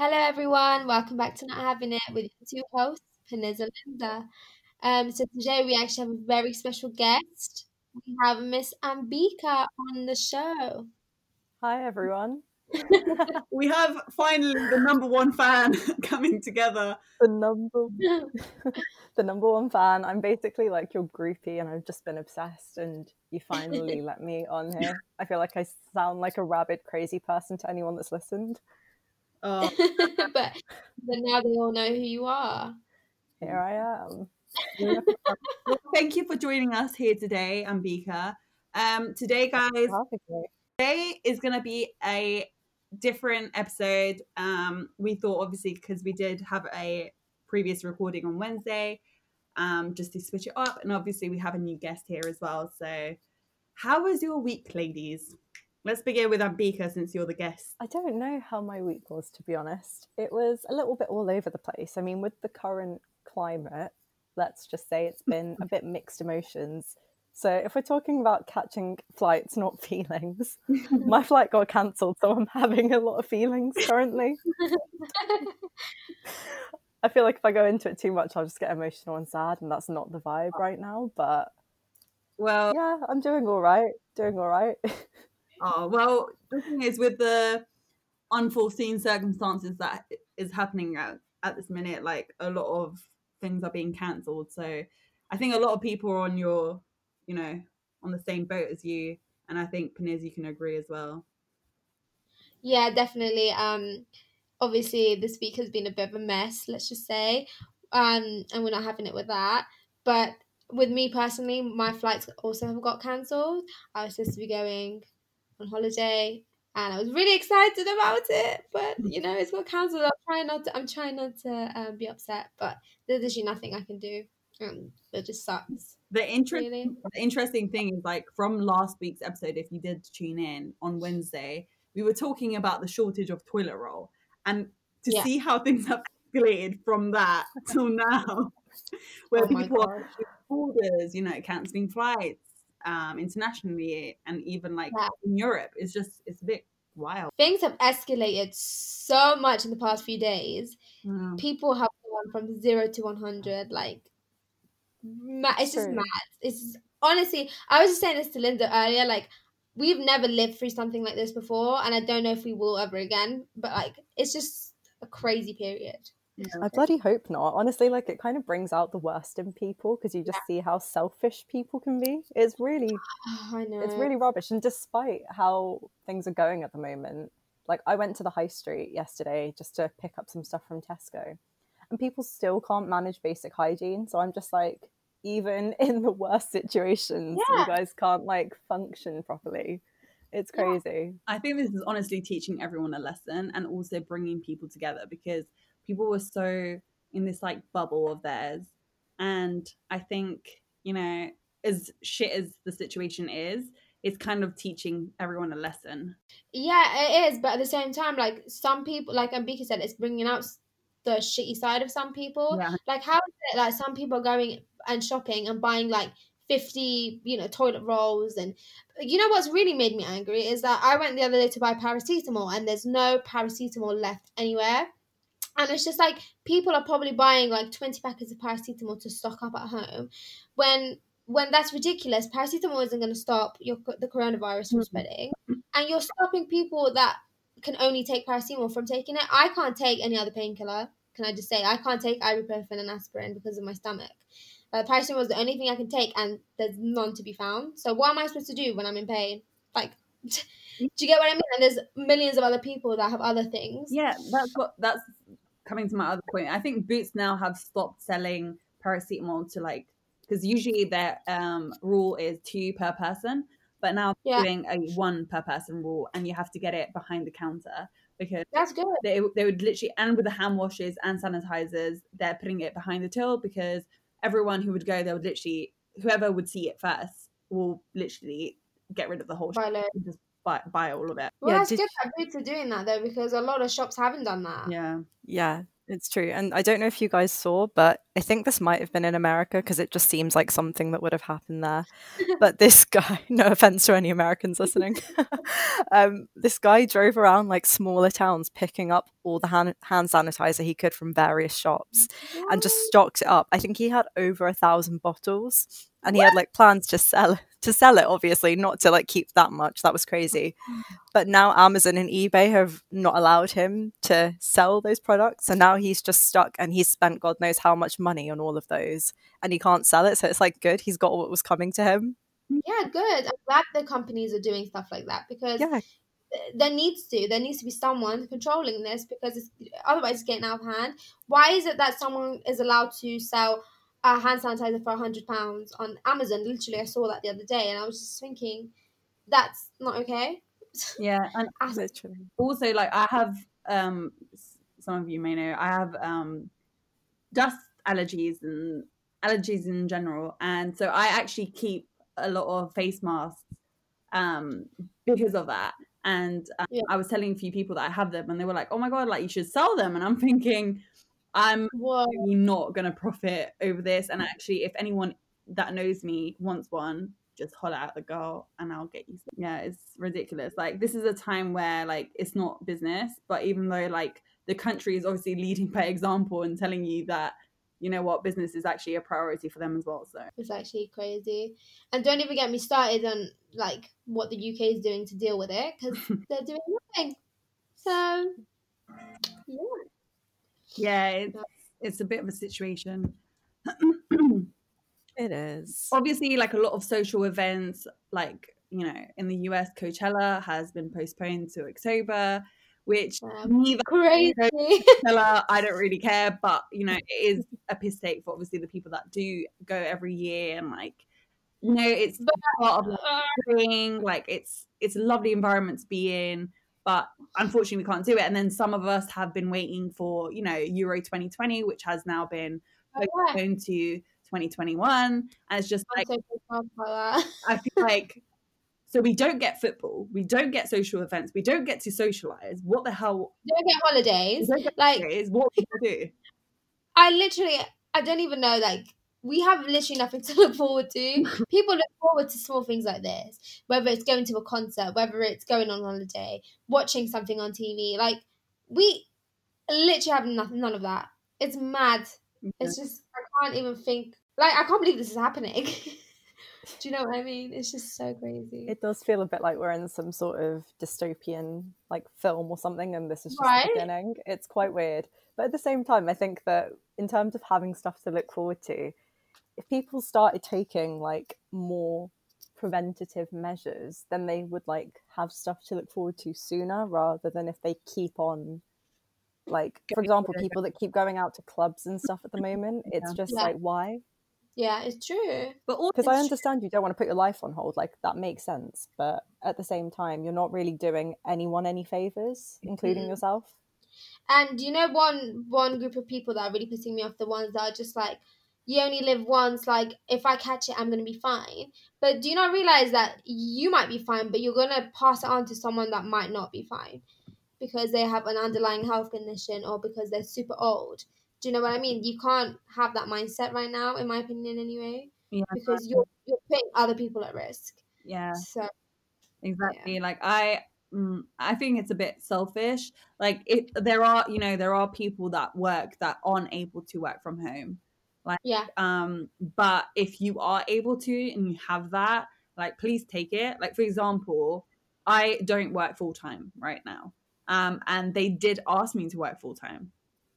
Hello, everyone. Welcome back to Not Having It with your two hosts, Peniz and Linda. Um, so today we actually have a very special guest. We have Miss Ambika on the show. Hi, everyone. we have finally the number one fan coming together. The number, the number one fan. I'm basically like your groupie, and I've just been obsessed. And you finally let me on here. I feel like I sound like a rabid, crazy person to anyone that's listened. Oh. but but now they all know who you are. Here I am. Thank you for joining us here today, Ambika. Um, today, guys, today is going to be a different episode. Um, we thought, obviously, because we did have a previous recording on Wednesday, um, just to switch it up, and obviously we have a new guest here as well. So, how was your week, ladies? Let's begin with Ambika since you're the guest. I don't know how my week was, to be honest. It was a little bit all over the place. I mean, with the current climate, let's just say it's been a bit mixed emotions. So, if we're talking about catching flights, not feelings, my flight got cancelled, so I'm having a lot of feelings currently. I feel like if I go into it too much, I'll just get emotional and sad, and that's not the vibe oh. right now. But well, yeah, I'm doing all right. Doing all right. Oh well, the thing is with the unforeseen circumstances that is happening at, at this minute, like a lot of things are being cancelled. So I think a lot of people are on your, you know, on the same boat as you, and I think Peniz, you can agree as well. Yeah, definitely. Um, obviously this week has been a bit of a mess. Let's just say, um, and we're not having it with that. But with me personally, my flights also have got cancelled. I was supposed to be going on holiday and I was really excited about it. But you know, it's got cancelled. I'm trying not to. I'm trying not to um, be upset, but there's literally nothing I can do. Um, it just sucks. The interesting, really. the interesting thing is like from last week's episode. If you did tune in on Wednesday, we were talking about the shortage of toilet roll, and to yeah. see how things have escalated from that till now, where oh people are orders, you know, canceling flights, um, internationally and even like yeah. in Europe. It's just it's a bit wild. Things have escalated so much in the past few days. Mm. People have gone from zero to one hundred. Like, ma- it's just mad. It's honestly, I was just saying this to Linda earlier. Like, we've never lived through something like this before, and I don't know if we will ever again. But like, it's just a crazy period. I bloody hope not. Honestly, like it kind of brings out the worst in people because you just yeah. see how selfish people can be. It's really, oh, I know. It's really rubbish. And despite how things are going at the moment, like I went to the high street yesterday just to pick up some stuff from Tesco, and people still can't manage basic hygiene. So I'm just like, even in the worst situations, yeah. you guys can't like function properly. It's crazy. Yeah. I think this is honestly teaching everyone a lesson and also bringing people together because people were so in this like bubble of theirs. And I think, you know, as shit as the situation is, it's kind of teaching everyone a lesson. Yeah, it is. But at the same time, like some people, like Ambika said, it's bringing out the shitty side of some people. Yeah. Like, how is it like some people are going and shopping and buying like 50 you know toilet rolls and you know what's really made me angry is that i went the other day to buy paracetamol and there's no paracetamol left anywhere and it's just like people are probably buying like 20 packets of paracetamol to stock up at home when when that's ridiculous. Paracetamol isn't going to stop your the coronavirus from mm-hmm. spreading. And you're stopping people that can only take paracetamol from taking it. I can't take any other painkiller can i just say. I can't take ibuprofen and aspirin because of my stomach. Uh, paracetamol is the only thing i can take and there's none to be found. So what am i supposed to do when i'm in pain? Like do you get what I mean? And there's millions of other people that have other things. Yeah, that's what that's coming to my other point, I think Boots now have stopped selling paracetamol to like because usually their um, rule is two per person, but now yeah. doing a one per person rule, and you have to get it behind the counter because that's good. They they would literally and with the hand washes and sanitizers, they're putting it behind the till because everyone who would go, they would literally whoever would see it first will literally get rid of the whole just buy, buy all of it. Well, yeah, that's good that Boots are doing that though, because a lot of shops haven't done that. Yeah. Yeah. It's true. And I don't know if you guys saw, but I think this might have been in America because it just seems like something that would have happened there. but this guy, no offense to any Americans listening, um, this guy drove around like smaller towns picking up all the hand, hand sanitizer he could from various shops what? and just stocked it up. I think he had over a thousand bottles and he what? had like plans to sell to sell it obviously not to like keep that much. That was crazy. But now amazon and ebay have not allowed him to sell those products. So now he's just stuck and he's spent god knows how much money on all of those and he can't sell it. So it's like good. He's got what was coming to him. Yeah good. I'm glad the companies are doing stuff like that because yeah. there needs to there needs to be someone controlling this because it's otherwise it's getting out of hand. Why is it that someone is allowed to sell a hand sanitizer for a hundred pounds on Amazon. Literally, I saw that the other day, and I was just thinking, that's not okay. Yeah, and literally. also like I have um some of you may know I have um dust allergies and allergies in general, and so I actually keep a lot of face masks um because of that. And um, yeah. I was telling a few people that I have them, and they were like, "Oh my god, like you should sell them." And I'm thinking, I'm really not going to profit over this. And actually, if anyone that knows me wants one, just holler at the girl and I'll get you some. Yeah, it's ridiculous. Like, this is a time where, like, it's not business, but even though, like, the country is obviously leading by example and telling you that you know what business is actually a priority for them as well so it's actually crazy and don't even get me started on like what the uk is doing to deal with it because they're doing nothing so yeah yeah, it's, it's a bit of a situation. it is. Obviously, like a lot of social events, like, you know, in the US, Coachella has been postponed to October, which um, neither crazy. Coachella, I don't really care, but, you know, it is a piss take for obviously the people that do go every year and, like, you know, it's part of like, like it's it's a lovely environment to be in but unfortunately we can't do it. And then some of us have been waiting for you know euro 2020 which has now been postponed oh, yeah. to 2021 and it's just like i feel like so we don't get football. We don't get social events. We don't get to socialize. What the hell? We don't get holidays. Don't get like holidays. what do do? I literally i don't even know like we have literally nothing to look forward to. People look forward to small things like this, whether it's going to a concert, whether it's going on holiday, watching something on TV. Like we literally have nothing, none of that. It's mad. Yeah. It's just I can't even think. Like I can't believe this is happening. Do you know what I mean? It's just so crazy. It does feel a bit like we're in some sort of dystopian like film or something, and this is just right? the beginning. It's quite weird, but at the same time, I think that in terms of having stuff to look forward to, if people started taking like more preventative measures, then they would like have stuff to look forward to sooner rather than if they keep on like for example people that keep going out to clubs and stuff at the moment it's just yeah. like why yeah it's true but because i understand true. you don't want to put your life on hold like that makes sense but at the same time you're not really doing anyone any favors including mm-hmm. yourself and you know one one group of people that are really pissing me off the ones that are just like you only live once like if i catch it i'm going to be fine. But do you not realize that you might be fine but you're going to pass it on to someone that might not be fine because they have an underlying health condition or because they're super old. Do you know what i mean? You can't have that mindset right now in my opinion anyway yeah, because you're you're putting other people at risk. Yeah. So exactly yeah. like i mm, I think it's a bit selfish. Like, it, there are, you know, there are people that work that aren't able to work from home like, yeah. Um, but if you are able to and you have that, like, please take it. Like, for example, I don't work full time right now. Um, and they did ask me to work full time.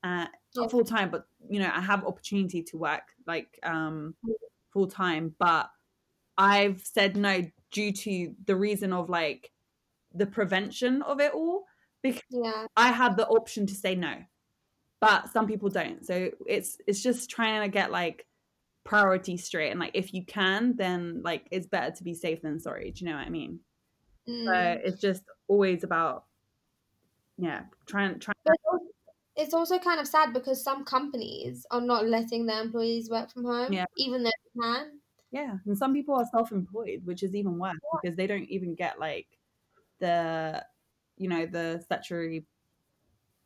Uh, yeah. full time, but you know, I have opportunity to work like um full time, but I've said no due to the reason of like the prevention of it all because yeah. I had the option to say no but some people don't so it's it's just trying to get like priority straight and like if you can then like it's better to be safe than sorry do you know what i mean mm. so it's just always about yeah trying trying it's also kind of sad because some companies are not letting their employees work from home yeah. even though they can yeah and some people are self-employed which is even worse yeah. because they don't even get like the you know the statutory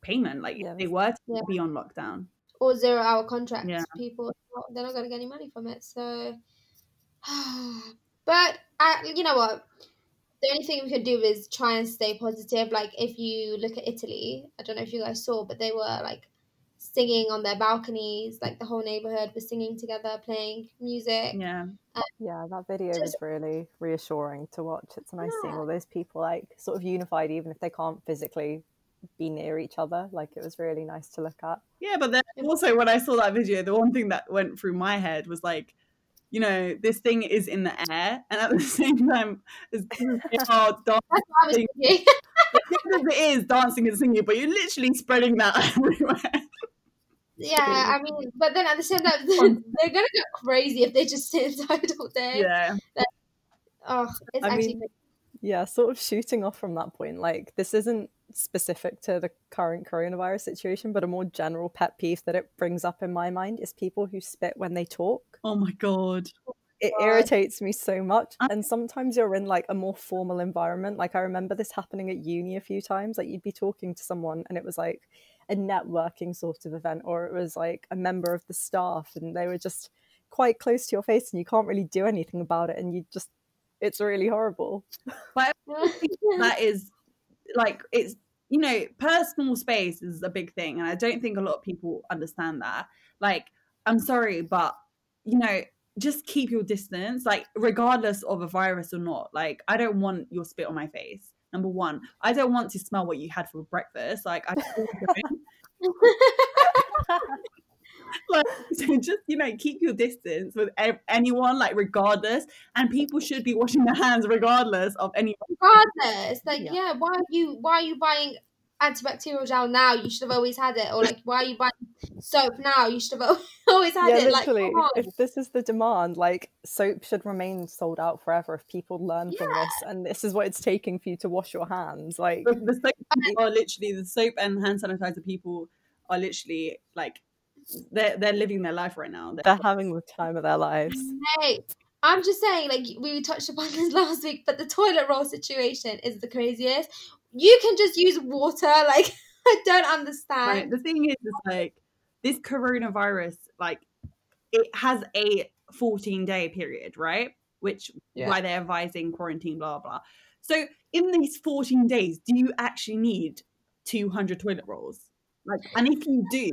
payment. Like Yeah, if they were to Yeah. be on lockdown. or zero hour contracts. Yeah. People they're not going to get any money from it. So, but I, you know what? The only thing we could do is try and stay positive. Like if you look at Italy, I don't know if you guys saw, but they were like singing on their balconies. Like the whole neighborhood was singing together, playing music. Yeah. Um, yeah, that video Just- is really reassuring to watch. It's nice seeing all those people like sort of unified, even if they can't physically be near each other. Like it was really nice to look at. Yeah, but then also when I saw that video, the one thing that went through my head was like, you know, this thing is in the air, and at the same time, it's they are dancing. That's what I was Sing- thinking. it is dancing and singing, but you're literally spreading that everywhere. yeah, I mean, but then at the same time, they're gonna go crazy if they just sit inside all day. Yeah, Oh, it's I actually mean, yeah, sort of shooting off from that point, like this isn't specific to the current coronavirus situation, but a more general pet peeve that it brings up in my mind is people who spit when they talk. Oh my god. It oh God. irritates me so much. Uh and sometimes you're in like a more formal environment. Like I remember this happening at uni a few times. Like you'd be talking to someone and it was like a networking sort of event, or it was like a member of the staff and they were just quite close to your face and you can't really do anything about it and you just it's really horrible. But that is like it's you know personal space is a big thing and i don't think a lot of people understand that. Like i'm sorry but you know just keep your distance like regardless of a virus or not. Like i don't want your spit on my face number one. I don't want to smell what you had for breakfast. Like i like so just you know keep your distance with ev- anyone like regardless and people should be washing their hands regardless of any regardless like Yeah. yeah. why are you why are you buying antibacterial gel now you should have always had it or like why are you buying soap now you should have always had yeah, it literally. come on. if this is the demand, like soap should remain sold out forever if people learn from this. And this is what it's taking for you to wash your hands. Like, the, the soap are literally the soap and hand sanitizer people are literally like they're they're living their life right now. They're- they're having the time of their lives. hey i'm just saying like we touched upon this last week but the toilet roll situation is the craziest you can just use water like i don't Right. understand The thing is, is like this coronavirus, like it has a 14 day period, right? Which Yeah. why they're advising quarantine, blah blah. So in these 14 days, do you actually need 200 toilet rolls? Like, and if you do,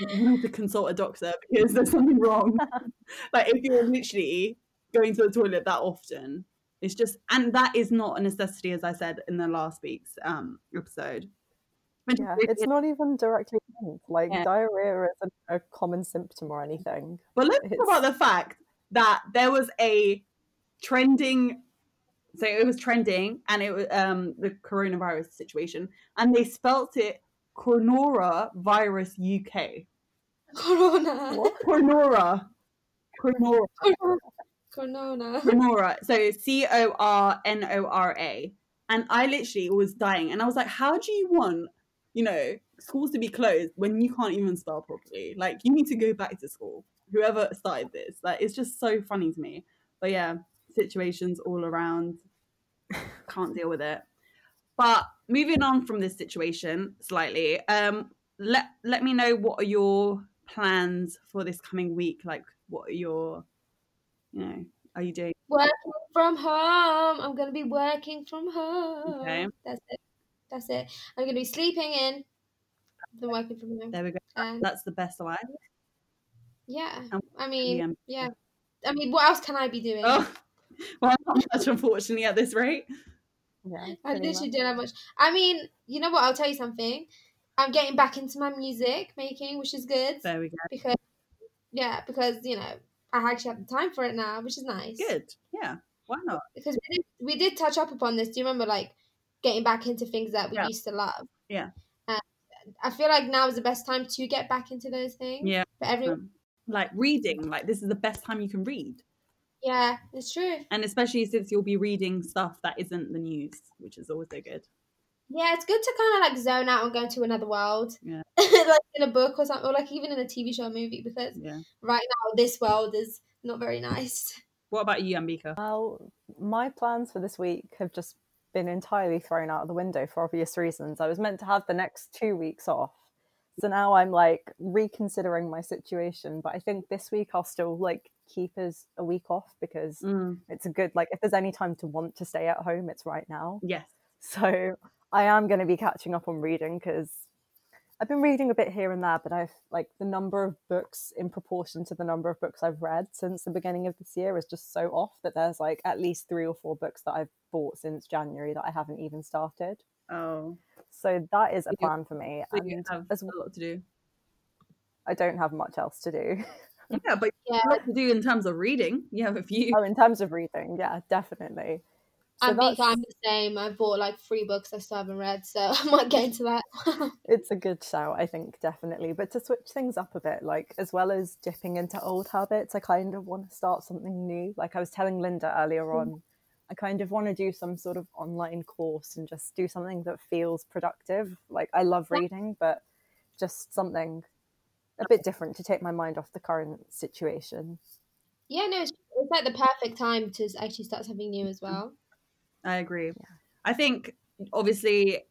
you need to consult a doctor because there's something wrong. like if you're literally going to the toilet that often, it's just and that is not a necessity, as I said in the last week's um episode. Yeah, it's not even directly linked. Like, Yeah. diarrhea isn't a common symptom or anything. But let's talk about the fact that there was a trending. So it was trending, and it was um the coronavirus situation, and they spelt it Cornora virus UK. corona What? Cornora, Cornora, corona Cornora. So C O R N O R A, and I literally was dying, and I was like, how do you want, you know, schools to be closed when you can't even spell properly? Like you need to go back to school. Whoever started this, like it's just so funny to me. But yeah, situations all around. Can't deal with it. But moving on from this situation slightly, um, let let me know what are your plans for this coming week? Like, what are your, you know, are you doing? working from home i'm gonna be working from home Okay. that's it that's it i'm gonna be sleeping in then working from home There we go. That's the best life. yeah Um, i mean um, yeah i mean what else can i be doing Oh, well, not much, unfortunately, at this rate. Yeah. I literally don't have much. I mean, you know what? I'll tell you something. I'm getting back into my music making, which is good There we go. because, yeah, because you know I actually have the time for it now, which is nice. Good. Yeah. Why not? Because we did, we did touch up upon this. Do you remember, like, getting back into things that we Yeah. used to love? Yeah. And I feel like now is the best time to get back into those things. Yeah. For everyone. Um, like reading, like this is the best time you can read. Yeah, it's true. And especially since you'll be reading stuff that isn't the news, which is also good. Yeah, it's good to kind of like zone out and go into another world. Yeah. like in a book or something, or like even in a TV show or movie, because Yeah. right now this world is not very nice. What about you, Ambika? Well, my plans for this week have just been entirely thrown out of the window for obvious reasons. I was meant to have the next two weeks off. So now I'm like reconsidering my situation. But I think this week I'll still like keep as a week off because Mm, it's a good like if there's any time to want to stay at home, it's right now. yes. So I am going to be catching up on reading because I've been reading a bit here and there, but I've like the number of books in proportion to the number of books I've read since the beginning of this year is just so off that there's like at least three or four books that I've bought since January that I haven't even started. Oh, So that is a You- plan for me. so you And have as a lot to do. I don't have much else to do. Yeah, but Yeah. a lot to do in terms of reading. You have a few. oh, in terms of reading, yeah, definitely. So I'm Bika, that's- I'm the same. I bought like three books I still haven't read, so I might get into that. it's a good shout, I think, definitely. But to switch things up a bit, like as well as dipping into old habits, I kind of want to start something new. Like I was telling Linda earlier mm-hmm. on, I kind of want to do some sort of online course and just do something that feels productive. Like I love reading, but just something a bit different to take my mind off the current situation. yeah, no, it's, it's like the perfect time to actually start something new as well. I agree. I think obviously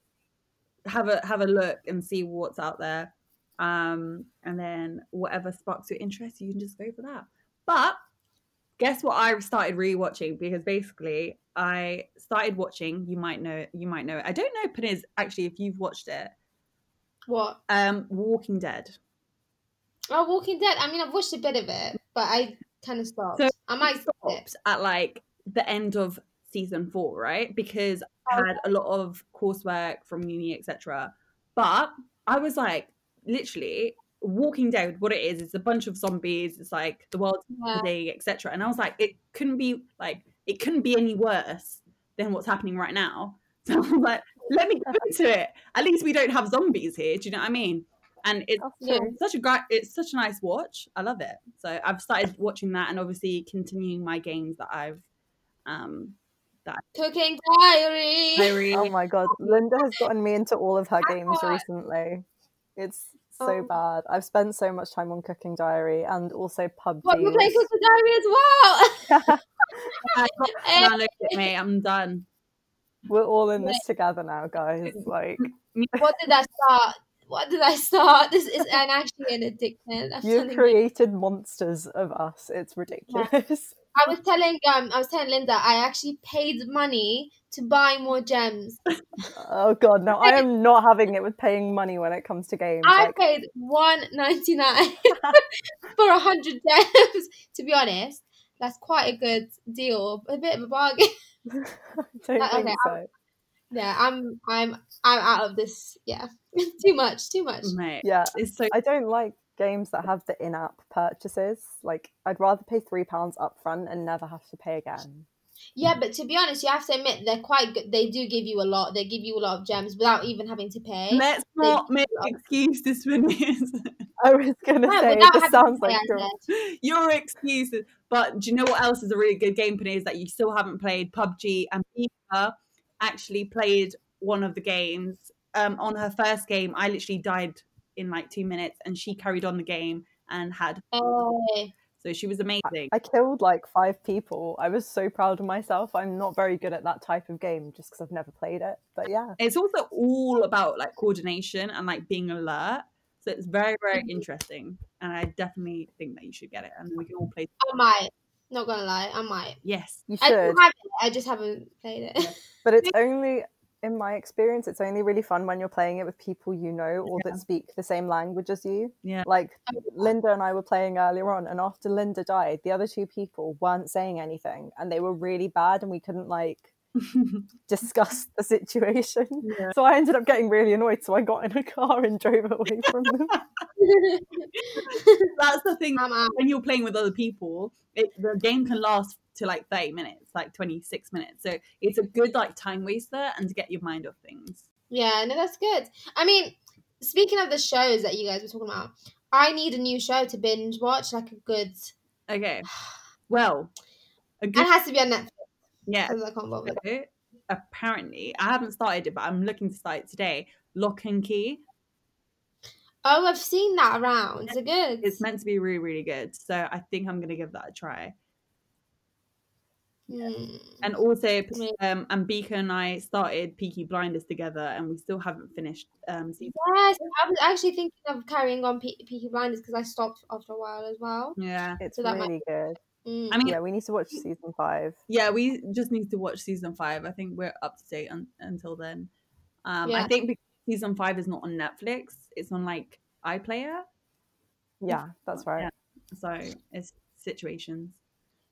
have a have a look and see what's out there, um, and then whatever sparks your interest, you can just go for that. But guess what? I started rewatching because basically I started watching. You might know. You might know. it. I don't know, Peniz, actually, if you've watched it. What? Um, Walking Dead. Oh, Walking Dead. I mean, I've watched a bit of it, but I kind of stopped. So- I might stop it. at like the end of season four, right? Because I had a lot of coursework from uni, etc. But I was like, literally, Walking Dead. What it is, it's a bunch of zombies. It's like the world's Yeah. ending, etc. And I was like, it couldn't be like it couldn't be any worse than what's happening right now. So I'm like, let me go into it. At least we don't have zombies here. Do you know what I mean? And it's That's such a great it's such a nice watch i love it so i've started watching that and obviously continuing my games that i've um that. Cooking Diary. Diary. Oh my god, Linda has gotten me into all of her games recently. It's so Oh. bad. I've spent so much time on Cooking Diary and also PUBG. What, you play which- Cooking Diary as well? Eh, now look at me i'm done We're all in this together now, guys. Like what did I start? What did I start? This is an actually an addiction. I'm you telling you. created monsters of us. It's ridiculous. I was telling um I was telling Linda I actually paid money to buy more gems. Oh god, no, I am not having it with paying money when it comes to games. I Like, paid one ninety nine for a hundred gems. To be honest, that's quite a good deal. A bit of a bargain. Don't okay, think so. Yeah, I'm I'm I'm out of this. Yeah, too much, too much. mate Yeah, it's so I don't like games that have the in-app purchases. Like, I'd rather pay three pounds up front and never have to pay again. Yeah, but to be honest, you have to admit they're quite good. They do give you a lot. They give you a lot of gems without even having to pay. let's not make excuses for me. I was gonna No, say without this having sounds to pay, like I your excuses but do you know what else is a really good game Penny, is that you still haven't played pubg and Pika actually played one of the games um on her first game i literally died in like two minutes and she carried on the game and had Hey. so she was amazing I killed like five people. I was so proud of myself. I'm not very good at that type of game just because I've never played it. But yeah, it's also all about like coordination and like being alert so it's very very Mhm. interesting and i definitely think that you should get it and we can all play I might. Not gonna lie, I might. yes you I should. have it. I just haven't played it. Yeah. But it's only, in my experience, it's only really fun when you're playing it with people you know or that speak the same language as you. Yeah. Like oh, Linda and I were playing earlier on, and after Linda died, the other two people weren't saying anything, and they were really bad, and we couldn't like discuss the situation. Yeah. So I ended up getting really annoyed. So I got in a car and drove away from them. that's the thing I'm when you're playing with other people it, the game can last to like 30 minutes like 26 minutes so it's a good like time waster and to get your mind off things Yeah, no, that's good. I mean, speaking of the shows that you guys were talking about, I need a new show to binge watch, like a good. okay well a good it has to be on Netflix yeah I can't bother. so, apparently i haven't started it but i'm looking to start it today Locke and Key Oh, I've seen that around. Is it good? it's meant to be really really good so i think i'm gonna give that a try Mm. And also, Yeah. um, Ambika and I started Peaky Blinders together, and we still haven't finished um, season. Yes, I was actually thinking of carrying on Pe- Peaky Blinders because I stopped after a while as well. Yeah, It's So that might- really good. Mm. I mean, Yeah, we need to watch season five. yeah, we just need to watch season five. I think we're up to date un- until then. Um, I think because season five is not on Netflix; it's on like iPlayer. Yeah, that's right. Yeah. So it's situations.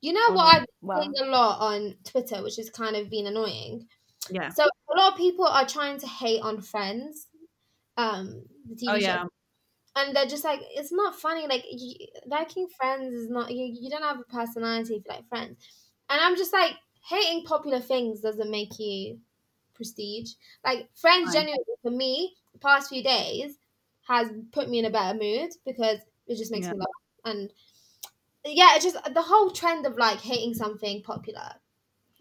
you know Um, what I've Well, seen a lot on Twitter, which has kind of been annoying. Yeah. So a lot of people are trying to hate on Friends, um, the TV Oh show, yeah. And they're just like, it's not funny. Like you, liking Friends is not. You, you don't have a personality if you like Friends, and I'm just like hating popular things doesn't make you prestige. Like Friends, Fine. genuinely for me, the past few days has put me in a better mood because it just makes Yeah. me laugh and. Yeah, it's just the whole trend of like hating something popular.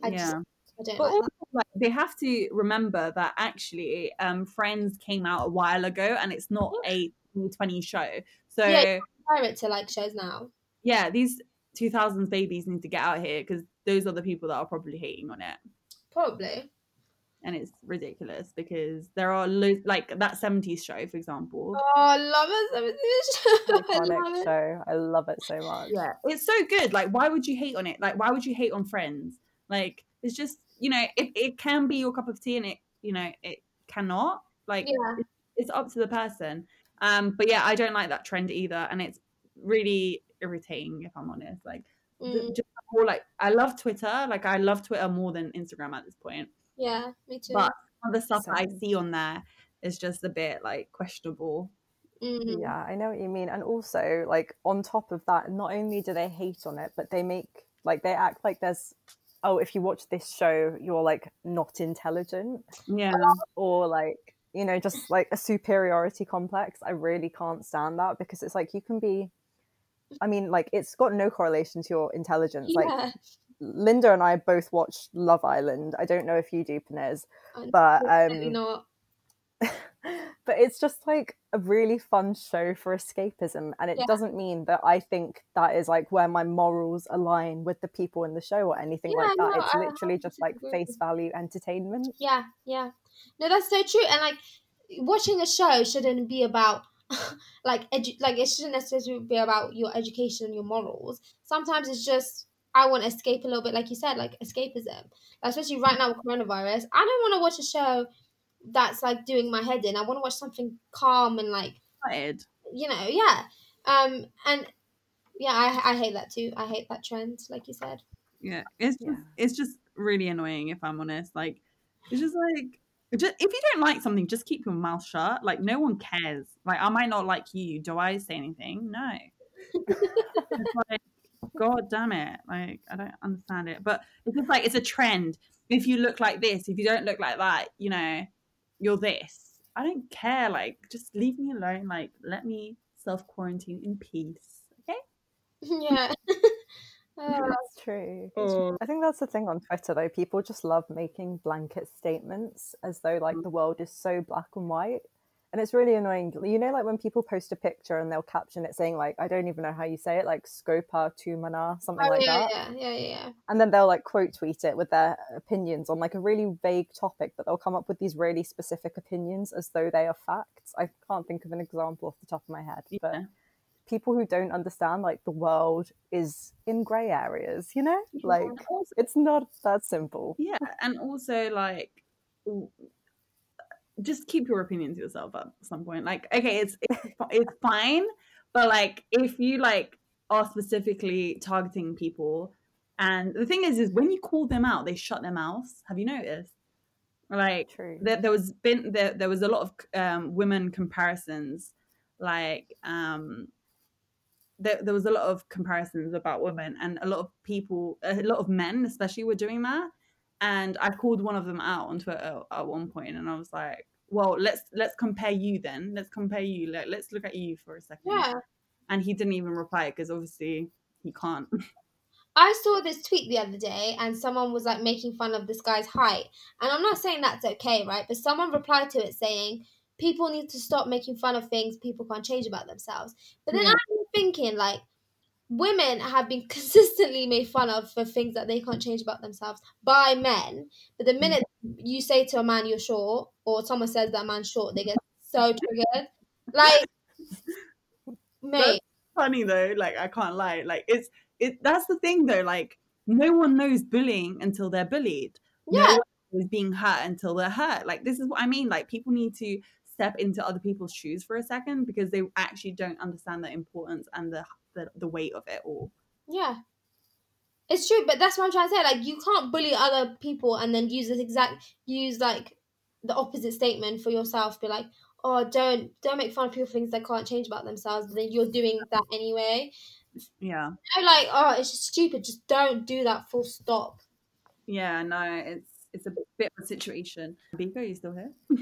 I yeah. just I don't But like also, like, they have to remember that actually, um, Friends came out a while ago, and it's not a 2020 show. So Yeah. yeah, compare it to like shows now. Yeah, these 2000s babies need to get out here because those are the people that are probably hating on it, Probably. and it's ridiculous because there are lo- like that 70s show, for example. Oh, I love it. I love it. show. I love it so much. Yeah, it's so good. Like, why would you hate on it? Like, why would you hate on Friends? Like, it's just you know, it, it can be your cup of tea, and it you know, it cannot. Like, Yeah. it's, it's up to the person. Um, but yeah, I don't like that trend either, and it's really irritating if I'm honest. Like, the- Mm, just the whole, like, I love Twitter. Like, I love Twitter more than Instagram at this point. yeah, me too. But some of the stuff that I see on there is just a bit like questionable. Mm, Yeah, I know what you mean. And also, like, on top of that, not only do they hate on it, but they make, like, they act like there's, oh, if you watch this show, you're, like, not intelligent. Yeah, Or, like, you know, just like a superiority complex. I really can't stand that because it's like you can be, I mean, like, it's got no correlation to your intelligence. Like. Linda and I both watched Love Island. I don't know if you do, Panez, but um, not. but it's just like a really fun show for escapism and it Yeah. doesn't mean that i think that is like where my morals align with the people in the show or anything like that no, it's literally just like face value entertainment Yeah, yeah. No, that's so true. And like watching a show shouldn't be about like edu- like it shouldn't necessarily be about your education and your morals. Sometimes it's just I want to escape a little bit, like you said, like escapism. Like, especially right now with coronavirus, I don't want to watch a show that's like doing my head in. I want to watch something calm and like excited. you know, yeah. Um, and yeah, I I hate that too. I hate that trend, like you said. Yeah, it's just Yeah. it's just really annoying if I'm honest. Like, it's just like just if you don't like something, just keep your mouth shut. Like, no one cares. Like, I might not like you. Do I say anything? No. it's like, God damn it! Like, I don't understand it. But it's just like it's a trend. If you look like this, if you don't look like that, you know, you're this. I don't care. Like, just leave me alone. Like, let me self quarantine in peace. Okay. yeah. That's oh. true Oh. i think that's the thing on twitter though people just love making blanket statements as though like mm. the world is so black and white and it's really annoying. You know like when people post a picture and they'll caption it saying like i don't even know how you say it like scopa tumana something oh, like yeah, that. yeah, yeah, yeah, yeah. and then they'll like quote tweet it with their opinions on like a really vague topic but they'll come up with these really specific opinions as though they are facts. I can't think of an example off the top of my head but people who don't understand like the world is in gray areas you know? Like Also- it's not that simple. Yeah and also like just keep your opinion to yourself at some point. Like okay it's it's, it's fine but like if you like are specifically targeting people and the thing is is when you call them out they shut their mouths. Have you noticed? Like true. there, there was been there, there was a lot of um, women comparisons like um there, there was a lot of comparisons about women and a lot of people a lot of men especially were doing that and i called one of them out on twitter at one point and i was like well let's let's compare you then let's compare you Let, let's look at you for a second Yeah. and he didn't even reply because obviously he can't I saw this tweet the other day and someone was like making fun of this guy's height. And I'm not saying that's okay, right? But someone replied to it saying, people need to stop making fun of things people can't change about themselves. But then Yeah. I'm thinking, like, women have been consistently made fun of for things that they can't change about themselves by men. But the minute you say to a man you're short, or someone says that man's short, they get so triggered. Like, mate. funny though. Like I can't lie. Like it's it. That's the thing though. Like no one knows bullying until they're bullied. Yeah. No one is being hurt until they're hurt. Like this is what I mean. Like people need to step into other people's shoes for a second because they actually don't understand the importance and the the, the weight of it all. Yeah. It's true, but that's what I'm trying to say. Like, you can't bully other people and then use this exact use like the opposite statement for yourself. Be like, oh, don't don't make fun of people for things they can't change about themselves. But then you're doing that anyway. Yeah. You know, like, oh, it's just stupid. Just don't do that. Full stop. Yeah. No, it's it's a bit of a situation. Are you still here?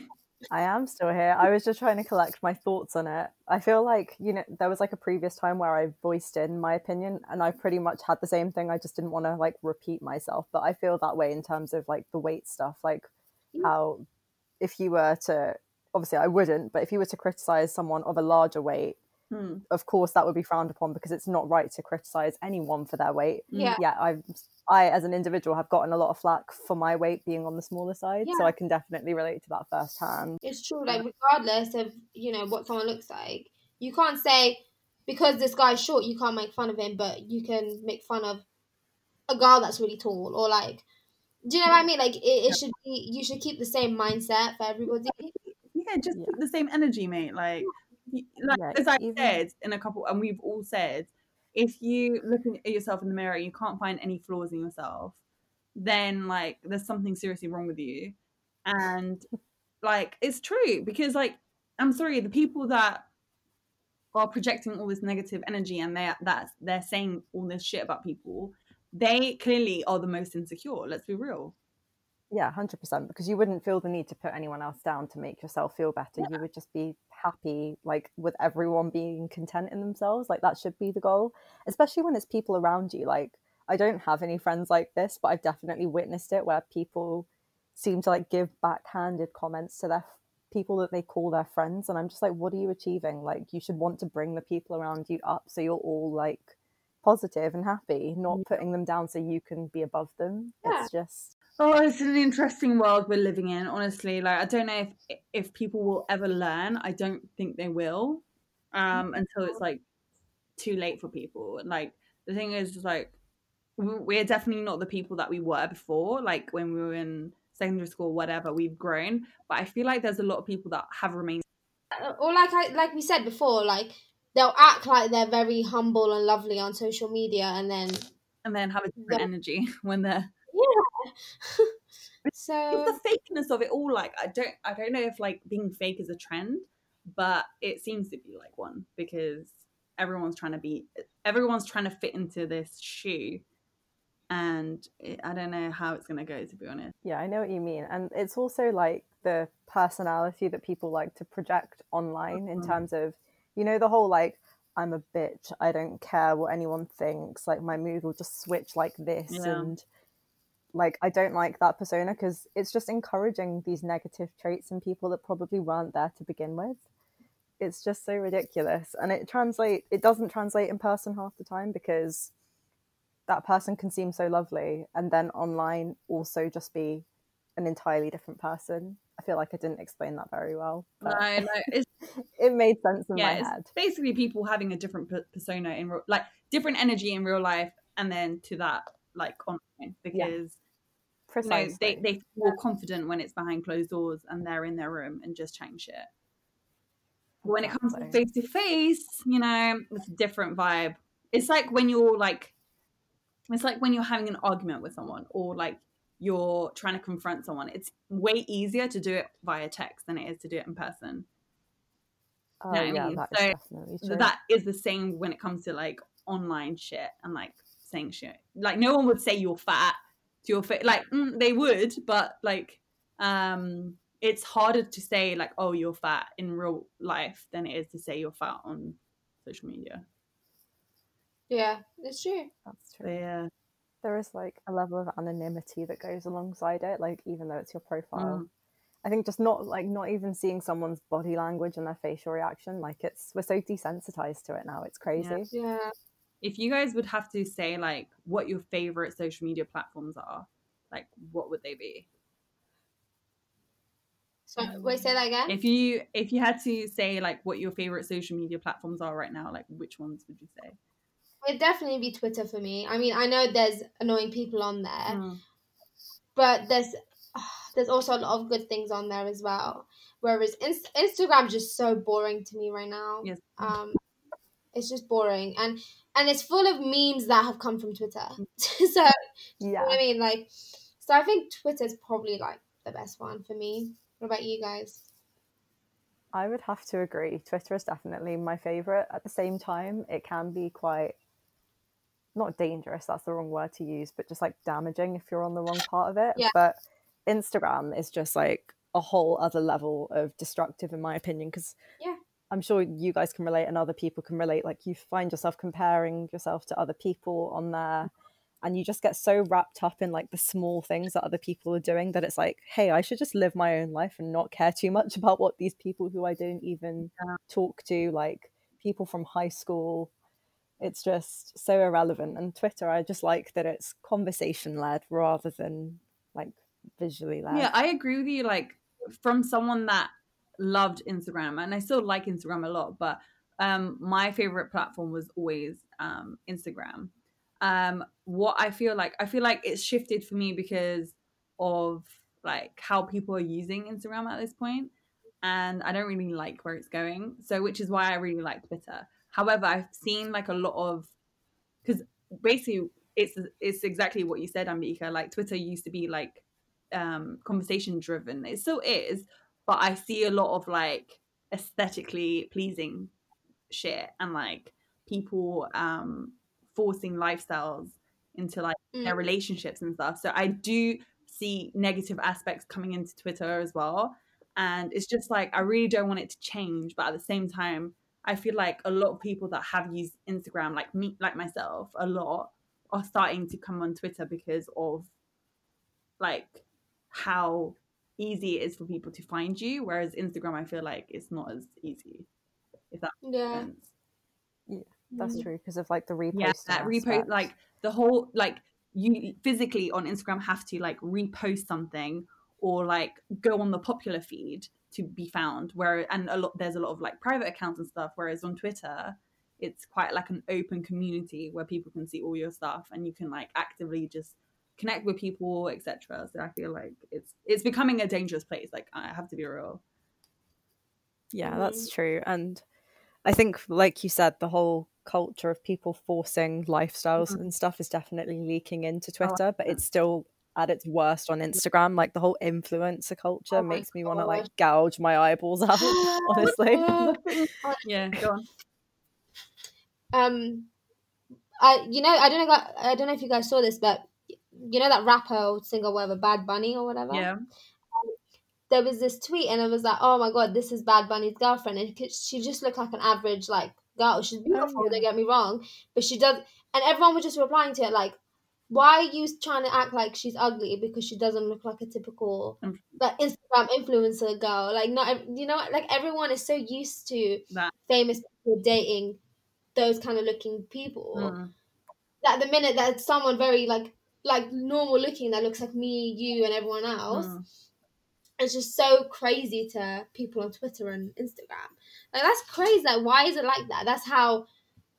I am still here. I was just trying to collect my thoughts on it. I feel like, you know, there was like a previous time where I voiced in my opinion and I pretty much had the same thing. I just didn't want to like repeat myself. But I feel that way in terms of like the weight stuff, like mm. how if you were to obviously I wouldn't, but if you were to criticize someone of a larger weight, Hmm. of course that would be frowned upon because it's not right to criticize anyone for their weight. Mm. Yeah. Yeah, I I as an individual have gotten a lot of flack for my weight being on the smaller side, so I can definitely relate to that firsthand. It's true. Hmm. Like, regardless of you know what someone looks like, you can't say because this guy's short, you can't make fun of him, but you can make fun of a girl that's really tall, or like, do you know what I hmm. mean? Like, it, it should be you should keep the same mindset for everybody. Yeah, just Yeah. keep the same energy, mate. Like, y- like Yeah, as I even- said in a couple, and we've all said, if you look at yourself in the mirror, you can't find any flaws in yourself, then like there's something seriously wrong with you, and like it's true because like I'm sorry, the people that are projecting all this negative energy and they that's they're saying all this shit about people, they clearly are the most insecure. Let's be real. Yeah, hundred percent. Because you wouldn't feel the need to put anyone else down to make yourself feel better. You would just be happy, like with everyone being content in themselves. Like that should be the goal, especially when it's people around you. Like I don't have any friends like this, but I've definitely witnessed it where people seem to like give backhanded comments to their people that they call their friends, and I'm just like, what are you achieving? Like you should want to bring the people around you up so you're all like positive and happy, not putting them down so you can be above them. Yeah. It's just Oh, it's an interesting world we're living in. Honestly, like I don't know if if people will ever learn. I don't think they will, um, mm. until it's like too late for people. Like the thing is, just like we're definitely not the people that we were before. Like when we were in secondary school, whatever. We've grown, but I feel like there's a lot of people that have remained. Uh, uh, or like I like we said before, like they'll act like they're very humble and lovely on social media, and then And then have a different energy when they're. so it's the fakeness of it all. Like I don't, I don't know if like being fake is a trend, but it seems to be like one because everyone's trying to be, everyone's trying to fit into this shoe, and it, I don't know how it's gonna go. To be honest, Yeah, I know what you mean. And it's also like the personality that people like to project online in Mhm. terms of, you know, the whole like, I'm a bitch, I don't care what anyone thinks, like my mood will just switch like this. Yeah. And like, I don't like that persona because it's just encouraging these negative traits in people that probably weren't there to begin with. It's just so ridiculous. And it translate, it doesn't translate in person half the time because that person can seem so lovely and then online also just be an entirely different person. I feel like I didn't explain that very well, no, no, it's it made sense in yeah, my it's head. basically people having a different persona in real, like different energy in real life, and then to that like online because. Yeah, you Precisely. they, they feel more confident when it's behind closed doors and they're in their room and just chatting shit. But when it comes to face to face, you know, it's a different vibe. It's like when you're like, it's like when you're having an argument with someone or like you're trying to confront someone. It's way easier to do it via text than it is to do it in person. oh, know what I yeah, mean? that is So, true. that is the same when it comes to like online shit and like saying shit. Like no one would say you're fat to your face. Like mm, they would, but like um it's harder to say like oh you're fat in real life than it is to say you're fat on social media. yeah, it's true. That's So true. yeah. There is like a level of anonymity that goes alongside it, like even though it's your profile. Mm. I think just not like not even seeing someone's body language and their facial reaction, like it's we're so desensitized to it now. It's crazy. Yeah, if you guys would have to say like what your favorite social media platforms are, like what would they be? So wait, say that again. If you if you had to say like what your favorite social media platforms are right now, like which ones would you say? It'd definitely be Twitter for me. I mean, I know there's annoying people on there, mm. but there's there's also a lot of good things on there as well. Whereas Inst- Instagram is just so boring to me right now. Yes. Um, it's just boring and and it's full of memes that have come from Twitter. so yeah, I mean, like, so I think Twitter is probably like the best one for me. What about you guys? I would have to agree. Twitter is definitely my favorite. At the same time, it can be quite not dangerous, that's the wrong word to use, but just like damaging if you're on the wrong part of it. Yeah. But Instagram is just like a whole other level of destructive in my opinion because yeah. I'm sure you guys can relate and other people can relate. Like you find yourself comparing yourself to other people on there and you just get so wrapped up in like the small things that other people are doing that it's like hey i should just live my own life and not care too much about what these people who i don't even yeah. talk to like people from high school it's just so irrelevant and twitter i just like that it's conversation led rather than like visually led yeah i agree with you like from someone that loved instagram and i still like instagram a lot but um my favorite platform was always um instagram. Um what i feel like i feel like it's shifted for me because of like how people are using instagram at this point and i don't really like where it's going so which is why i really like twitter. However i've seen like a lot of because basically it's it's exactly what you said ambika like twitter used to be like um conversation driven it still is but i see a lot of like aesthetically pleasing shit and like people um forcing lifestyles into like mm. their relationships and stuff. So I do see negative aspects coming into Twitter as well. And it's just like I really don't want it to change, but at the same time, I feel like a lot of people that have used Instagram, like me, like myself, a lot, are starting to come on Twitter because of like how easy it is for people to find you. Whereas Instagram, I feel like it's not as easy. If that yeah. Yeah. That's mm. true because of like the repost. Yeah, that repost, like the whole like you physically on Instagram have to like repost something or like go on the popular feed to be found. Where and a lot there's a lot of like private accounts and stuff. Whereas on Twitter, it's quite like an open community where people can see all your stuff and you can like actively just connect with people, etc. So I feel like it's it's becoming a dangerous place. Like I have to be real. Yeah, that's mm. true. And I think, like you said, the whole culture of people forcing lifestyles mm-hmm. and stuff is definitely leaking into oh, Twitter, oh, but it's still at its worst on Instagram. Like the whole influencer culture oh makes me want to like gouge my eyeballs out. honestly, yeah, go on. Um, I you know I don't know I don't know if you guys saw this, but you know that rapper or singer, whatever, Bad Bunny or whatever. Yeah. there was this tweet, and it was like, "Oh my god, this is Bad Bunny's girlfriend," and she just looked like an average like girl. She's beautiful, oh, don't get me wrong, but she does. And everyone was just replying to it like, "Why are you trying to act like she's ugly because she doesn't look like a typical like Instagram influencer girl?" Like, not you know, like everyone is so used to that. famous people dating those kind of looking people. Mm. That the minute that someone very like like normal looking that looks like me, you, and everyone else. Mm it's just so crazy to people on Twitter and Instagram. Like that's crazy. Like why is it like that? That's how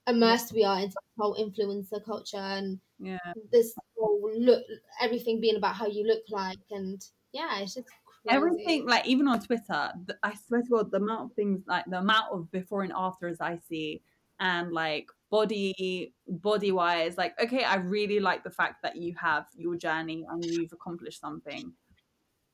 immersed we are into the whole influencer culture and yeah, this whole look, everything being about how you look like, and yeah, it's just crazy. everything. Like even on Twitter, I swear to God, the amount of things like the amount of before and afters I see, and like body body wise like okay i really like the fact that you have your journey and you've accomplished something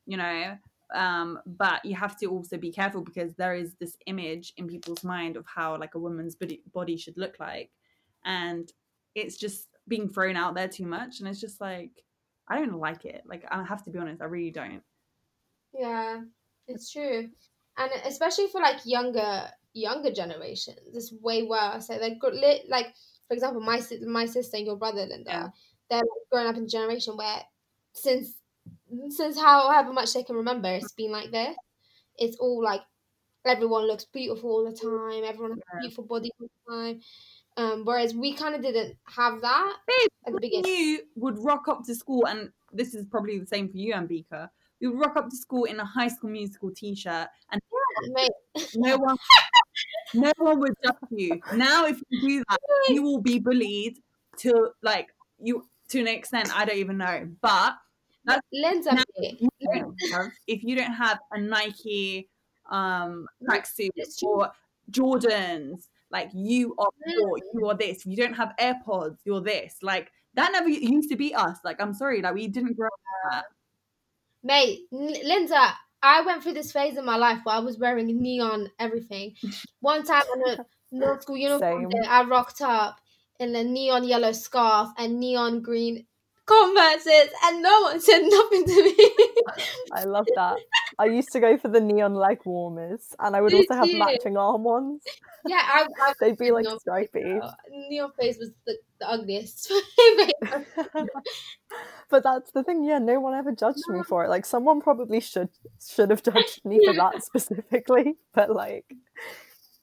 you know? Um, but you have to also be careful because there is this image in people's mind of how like a woman's body, body should look like. And it's just being thrown out there too much and it's just like i don't like it. Like i have to be honest i really don't. Yeah it's true. And especially for like younger younger generations it's way worse like they're like for example my my sister and your brother linda yeah. they're like growing up in a generation where since since however much they can remember, it's been like this. It's all like everyone looks beautiful all the time. Everyone has a beautiful body all the time. Um, whereas we kind of didn't have that Babe, at the beginning. You would rock up to school, and this is probably the same for you, Ambika. You would rock up to school in a high school musical t shirt, and Mate, no one no one would judge you. Now if you do that, you will be bullied to like you to an extent I don't even know. But Now- mate, you if you don't have a Nike um tracksuit or Jordans, like you are poor, you are this. If you don't have AirPods, you're this. Like that never used to be us. Like I'm sorry, like we didn't grow up mate, Linda, I went through this phase in my life where I was wearing neon everything. One time on a middle school uniform Same. I rocked up in a neon yellow scarf and neon green Converses, and no one said nothing to me. I love that. I used to go for the neon leg warmers, and I would Did also have you? matching arm ones. yeah, I, I They'd be like neon stripy. Uh, Neon face was the, the ugliest. but that's the thing, yeah, no one ever judged me for it. Like someone probably should should have judged me for that specifically, but like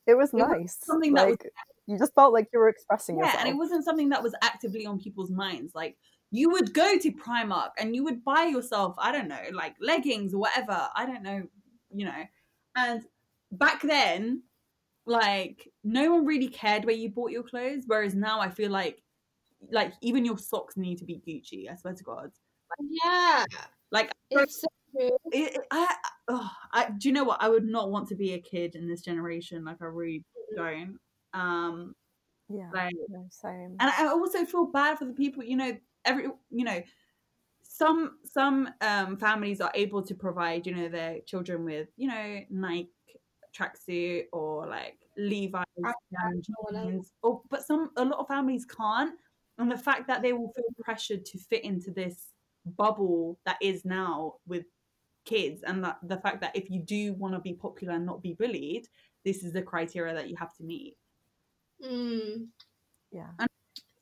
it was It was nice. something that was- like you just felt like you were expressing Yeah, yourself. and it wasn't something that was actively on people's minds. Like you would go to Primark and you would buy yourself, I don't know, like leggings or whatever. I don't know, you know. And back then, like no one really cared where you bought your clothes. Whereas now I feel like like even your socks need to be Gucci, I swear to God. yeah, Like it's so true. it, it- I, oh, I do you know what? I would not want to be a kid in this generation. Like I really don't. Um yeah, like no, same. and I also feel bad for the people. You know, every you know, some some um, families are able to provide you know their children with you know Nike tracksuit or like Levi's or jeans, or but some a lot of families can't, and the fact that they will feel pressured to fit into this bubble that is now with kids, and that the fact that if you do want to be popular and not be bullied, this is the criteria that you have to meet. Mm. Yeah, And-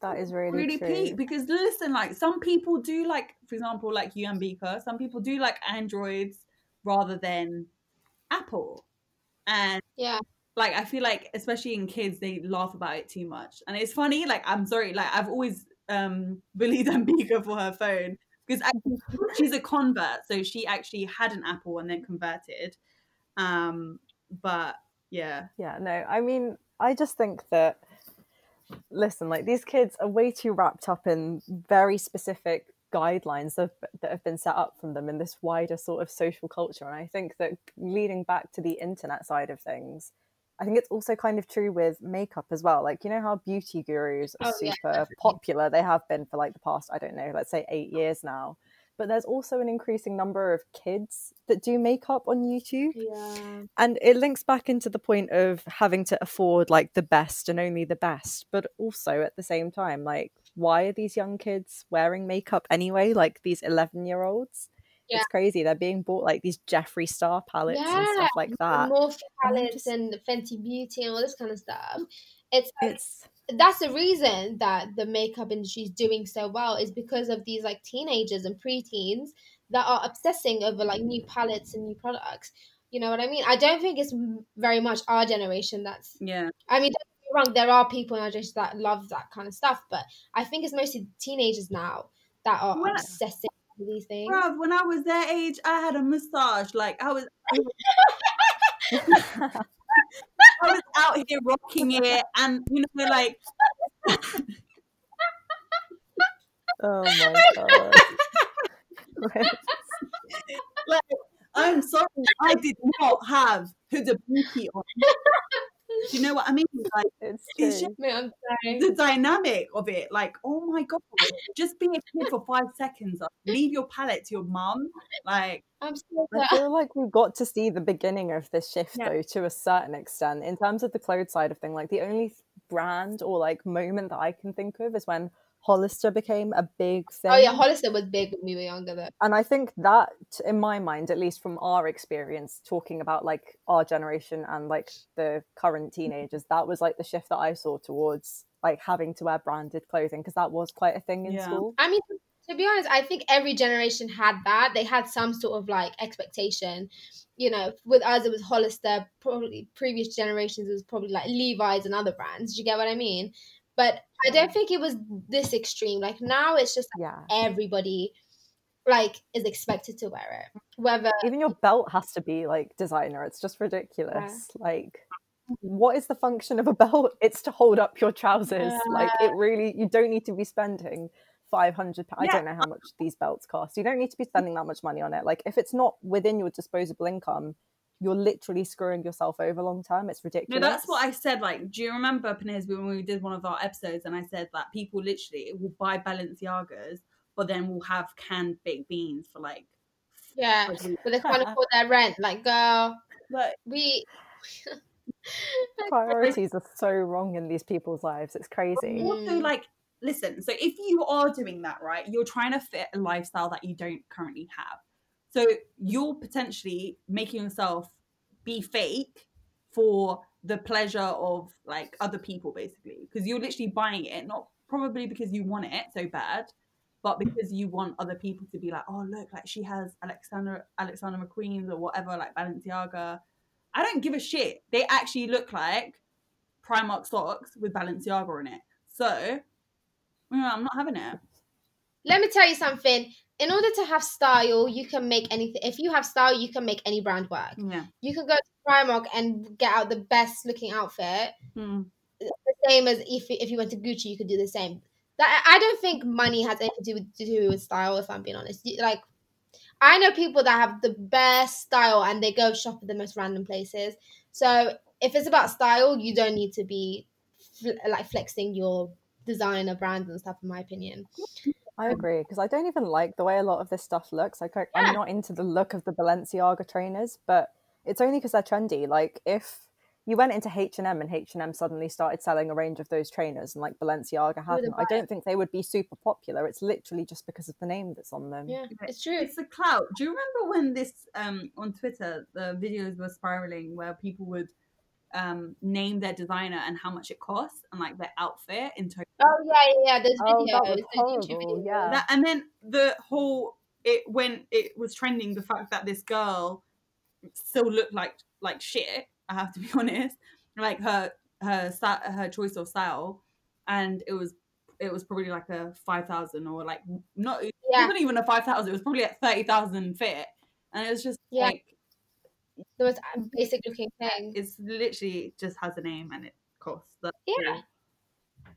that is really, really true. peak because listen like some people do like for example like you Ambika some people do like androids rather than apple and Yeah. like i feel like especially in kids they laugh about it too much and it's funny like i'm sorry like i've always um bullied Ambika for her phone because actually she's a convert so she actually had an apple and then converted um but yeah Yeah, no, I mean, I just think that, listen, like these kids are way too wrapped up in very specific guidelines that, that have been set up from them in this wider sort of social culture. And I think that leading back to the internet side of things, I think it's also kind of true with makeup as well. Like, you know how beauty gurus are Oh, super definitely. popular? They have been for like the past, I don't know, let's say eight years now. But there's also an increasing number of kids that do makeup on YouTube Yeah. and it links back into the point of having to afford like the best and only the best but also at the same time like why are these young kids wearing makeup anyway like these 11 year olds Yeah. it's crazy they're being bought like these jeffree star palettes and stuff like that Morphe And palettes just- and Fenty Beauty and all this kind of stuff. It's like, it's that's the reason that the makeup industry is doing so well is because of these like teenagers and preteens that are obsessing over like new palettes and new products. You know what I mean? I don't think it's very much our generation that's. yeah I mean, don't get me wrong. There are people in our generation that love that kind of stuff, but I think it's mostly teenagers now that are I- obsessing with these things. Bruv, when I was their age, I had a massage. Like I was, I was out here rocking it, and you know, like oh my god like, I'm sorry, I did not have Huda Beauty on. Do you know what I mean? Like it's It's just- Mate, I'm the dynamic of it. Like, oh my god, just be a kid for five seconds. Like, leave your palette to your mum. Like, I'm I feel like we've got to see the beginning of this shift Yeah. though to a certain extent in terms of the clothes side of thing. Like the only brand or like moment that I can think of is when Hollister became a big thing. Oh yeah, Hollister was big when we were younger though. and I think that, in my mind, at least from our experience, talking about like our generation and like the current teenagers, that was like the shift that I saw towards like having to wear branded clothing because that was quite a thing in Yeah. school. I mean, to be honest, I think every generation had that. They had some sort of like expectation. You know, with us it was Hollister. Probably previous generations it was probably like Levi's and other brands. Do you get what I mean? but I don't think it was this extreme. Like now, it's just like Yeah. everybody like is expected to wear it, whether Even your belt has to be like designer. It's just ridiculous. Like, mm-hmm. what is the function of a belt? It's to hold up your trousers. Like, it really, you don't need to be spending 500 I don't know how much these belts cost. You don't need to be spending that much money on it. Like, if it's not within your disposable income, you're literally screwing yourself over long term. It's ridiculous. No, that's what I said. Like, do you remember, Panez, when we did one of our episodes and I said that people literally will buy Balenciagas, but then will have canned baked beans for like. yeah, like, a- but they can't afford their rent. Like, girl, Like, we. Priorities are so wrong in these people's lives. It's crazy. also, Mm. like, listen, so if you are doing that, right, you're trying to fit a lifestyle that you don't currently have. So you're potentially making yourself be fake for the pleasure of like other people, basically, because you're literally buying it, not probably because you want it so bad, but because you want other people to be like, oh look, like she has Alexander Alexander McQueen's or whatever, like Balenciaga. I don't give a shit. They actually look like Primark socks with Balenciaga on it. So, you know, I'm not having it. Let me tell you something. In order to have style, you can make anything. If you have style, you can make any brand work. Yeah. You can go to Primark and get out the best looking outfit. Hmm. the same as if if you went to Gucci, you could do the same. That I don't think money has anything to do with, to do with style. If I'm being honest, like I know people that have the best style and they go shop at the most random places. So if it's about style, you don't need to be fl- like flexing your designer brands and stuff. In my opinion, I agree because I don't even like the way a lot of this stuff looks. Like I, Yeah. I'm not into the look of the Balenciaga trainers, but it's only because they're trendy. Like if you went into H and M and H and M suddenly started selling a range of those trainers and like Balenciaga had wouldn't them, I don't think they would be super popular. It's literally just because of the name that's on them. yeah, it's true. It's the clout. Do you remember when this um on Twitter the videos were spiraling where people would um name their designer and how much it costs and like their outfit in total? Oh yeah, yeah, yeah. Those Oh, videos, that was those YouTube videos. yeah. That, and then the whole it when it was trending the fact that this girl still looked like like shit. I have to be honest. Like her her sta- her choice of style, and it was it was probably like a five thousand or like not it Yeah. wasn't even a five thousand. It was probably at thirty thousand fit, and it was just Yeah. like The most basic looking thing. it's literally just has a name and it costs. That's Yeah. all.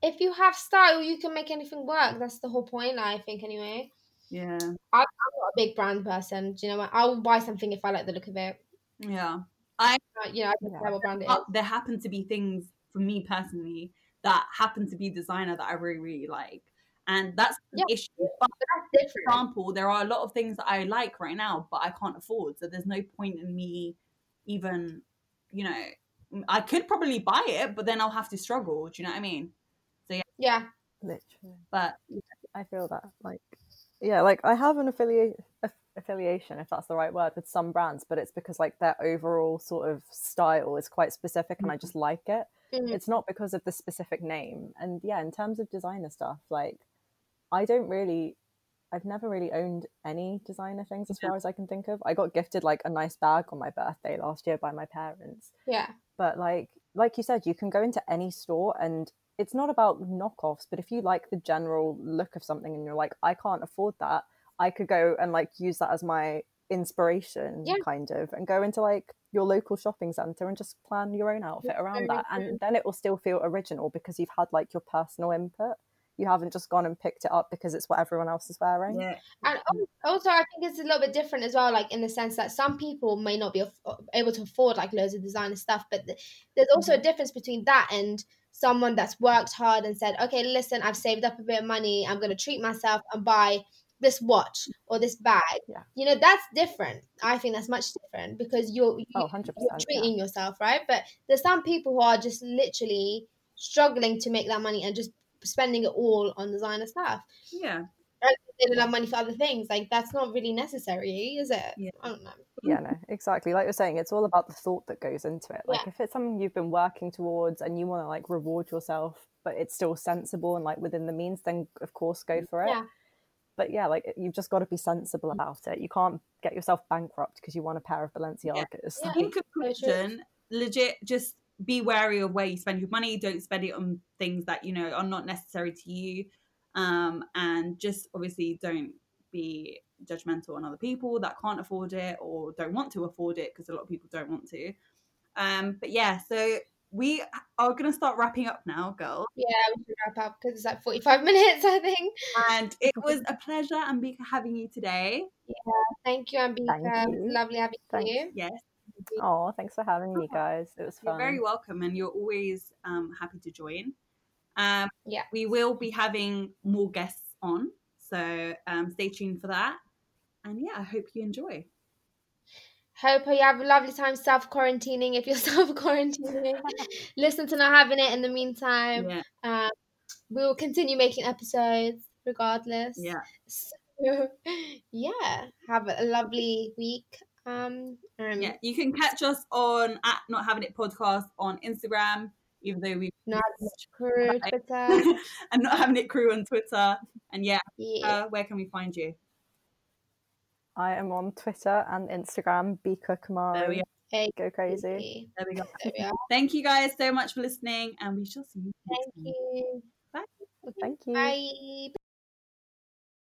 If you have style, you can make anything work. That's the whole point, I think. Anyway. yeah, I'm not a big brand person. Do you know what? I will buy something if I like the look of it. yeah. Uh, you know, I don't Yeah. care what brand it is. There happen to be things for me personally that happen to be designer that I really really like, and that's the Yeah. issue. But That's for example, there are a lot of things that I like right now, but I can't afford. So there's no point in me even, you know, I could probably buy it, but then I'll have to struggle. Do you know what I mean? So Yeah. Literally. But I feel that like yeah, like I have an affiliate affiliation, if that's the right word, with some brands, but it's because like their overall sort of style is quite specific, and I just like it. Mhm. It's not because of the specific name. And yeah, in terms of designer stuff, like I don't really. I've never really owned any designer things as Yeah. far as I can think of. I got gifted like a nice bag on my birthday last year by my parents Yeah. but like like you said you can go into any store and it's not about knockoffs but if you like the general look of something and you're like i can't afford that i could go and like use that as my inspiration Yeah. kind of and go into like your local shopping center and just plan your own outfit around that and then it will still feel original because you've had like your personal input you haven't just gone and picked it up because it's what everyone else is wearing yeah, And also, I think it's a little bit different as well, like in the sense that some people may not be able to afford like loads of designer stuff, but th- there's also Mm-hmm. a difference between that and someone that's worked hard and said, okay, listen, I've saved up a bit of money, I'm going to treat myself and buy this watch or this bag. Yeah. You know, that's different. I think that's much different because you're, you, oh 100% you're yeah. treating yourself, right? But there's some people who are just literally struggling to make that money and just spending it all on designer stuff yeah. they don't have money for other things. Like that's not really necessary, is it? Yeah. I don't know. yeah no exactly like you're saying it's all about the thought that goes into it like Yeah. if it's something you've been working towards and you want to like reward yourself but it's still sensible and like within the means then of course go for it Yeah. but yeah like you've just got to be sensible about it you can't get yourself bankrupt because you want a pair of balenciagas Yeah. Like, In conclusion, legit, just be wary of where you spend your money. Don't spend it on things that you know are not necessary to you, um, and just obviously don't be judgmental on other people that can't afford it or don't want to afford it because a lot of people don't want to. Um, but yeah, so we are going to start wrapping up now, girls. Yeah, we should wrap up because it's like 45 minutes, I think. And it was a pleasure, Ambika, having you today. Yeah, thank you, Ambika. Thank you. Lovely having Thanks. you. Yes, Oh, thanks for having me, guys. It was fun. you're very welcome, and you're always um, happy to join. Um, Yeah. we will be having more guests on, so um, stay tuned for that. And yeah, I hope you enjoy. Hope you have a lovely time self quarantining if you're self quarantining. Listen to not having it in the meantime. Yeah, Um, we will continue making episodes regardless. yeah. So, yeah, have a lovely week. Um, um Yeah, you can catch us on at Not Having It podcast on Instagram, even though we not crew Right. Twitter. and Not Having It crew on Twitter. And yeah, Yeah. uh, where can we find you? I am on Twitter and Instagram, Bika There Kamari. we are. Hey, Go crazy. There we go. There we are. Thank you guys so much for listening, and we shall see you next Thank time. you. Bye. Thank you. Bye.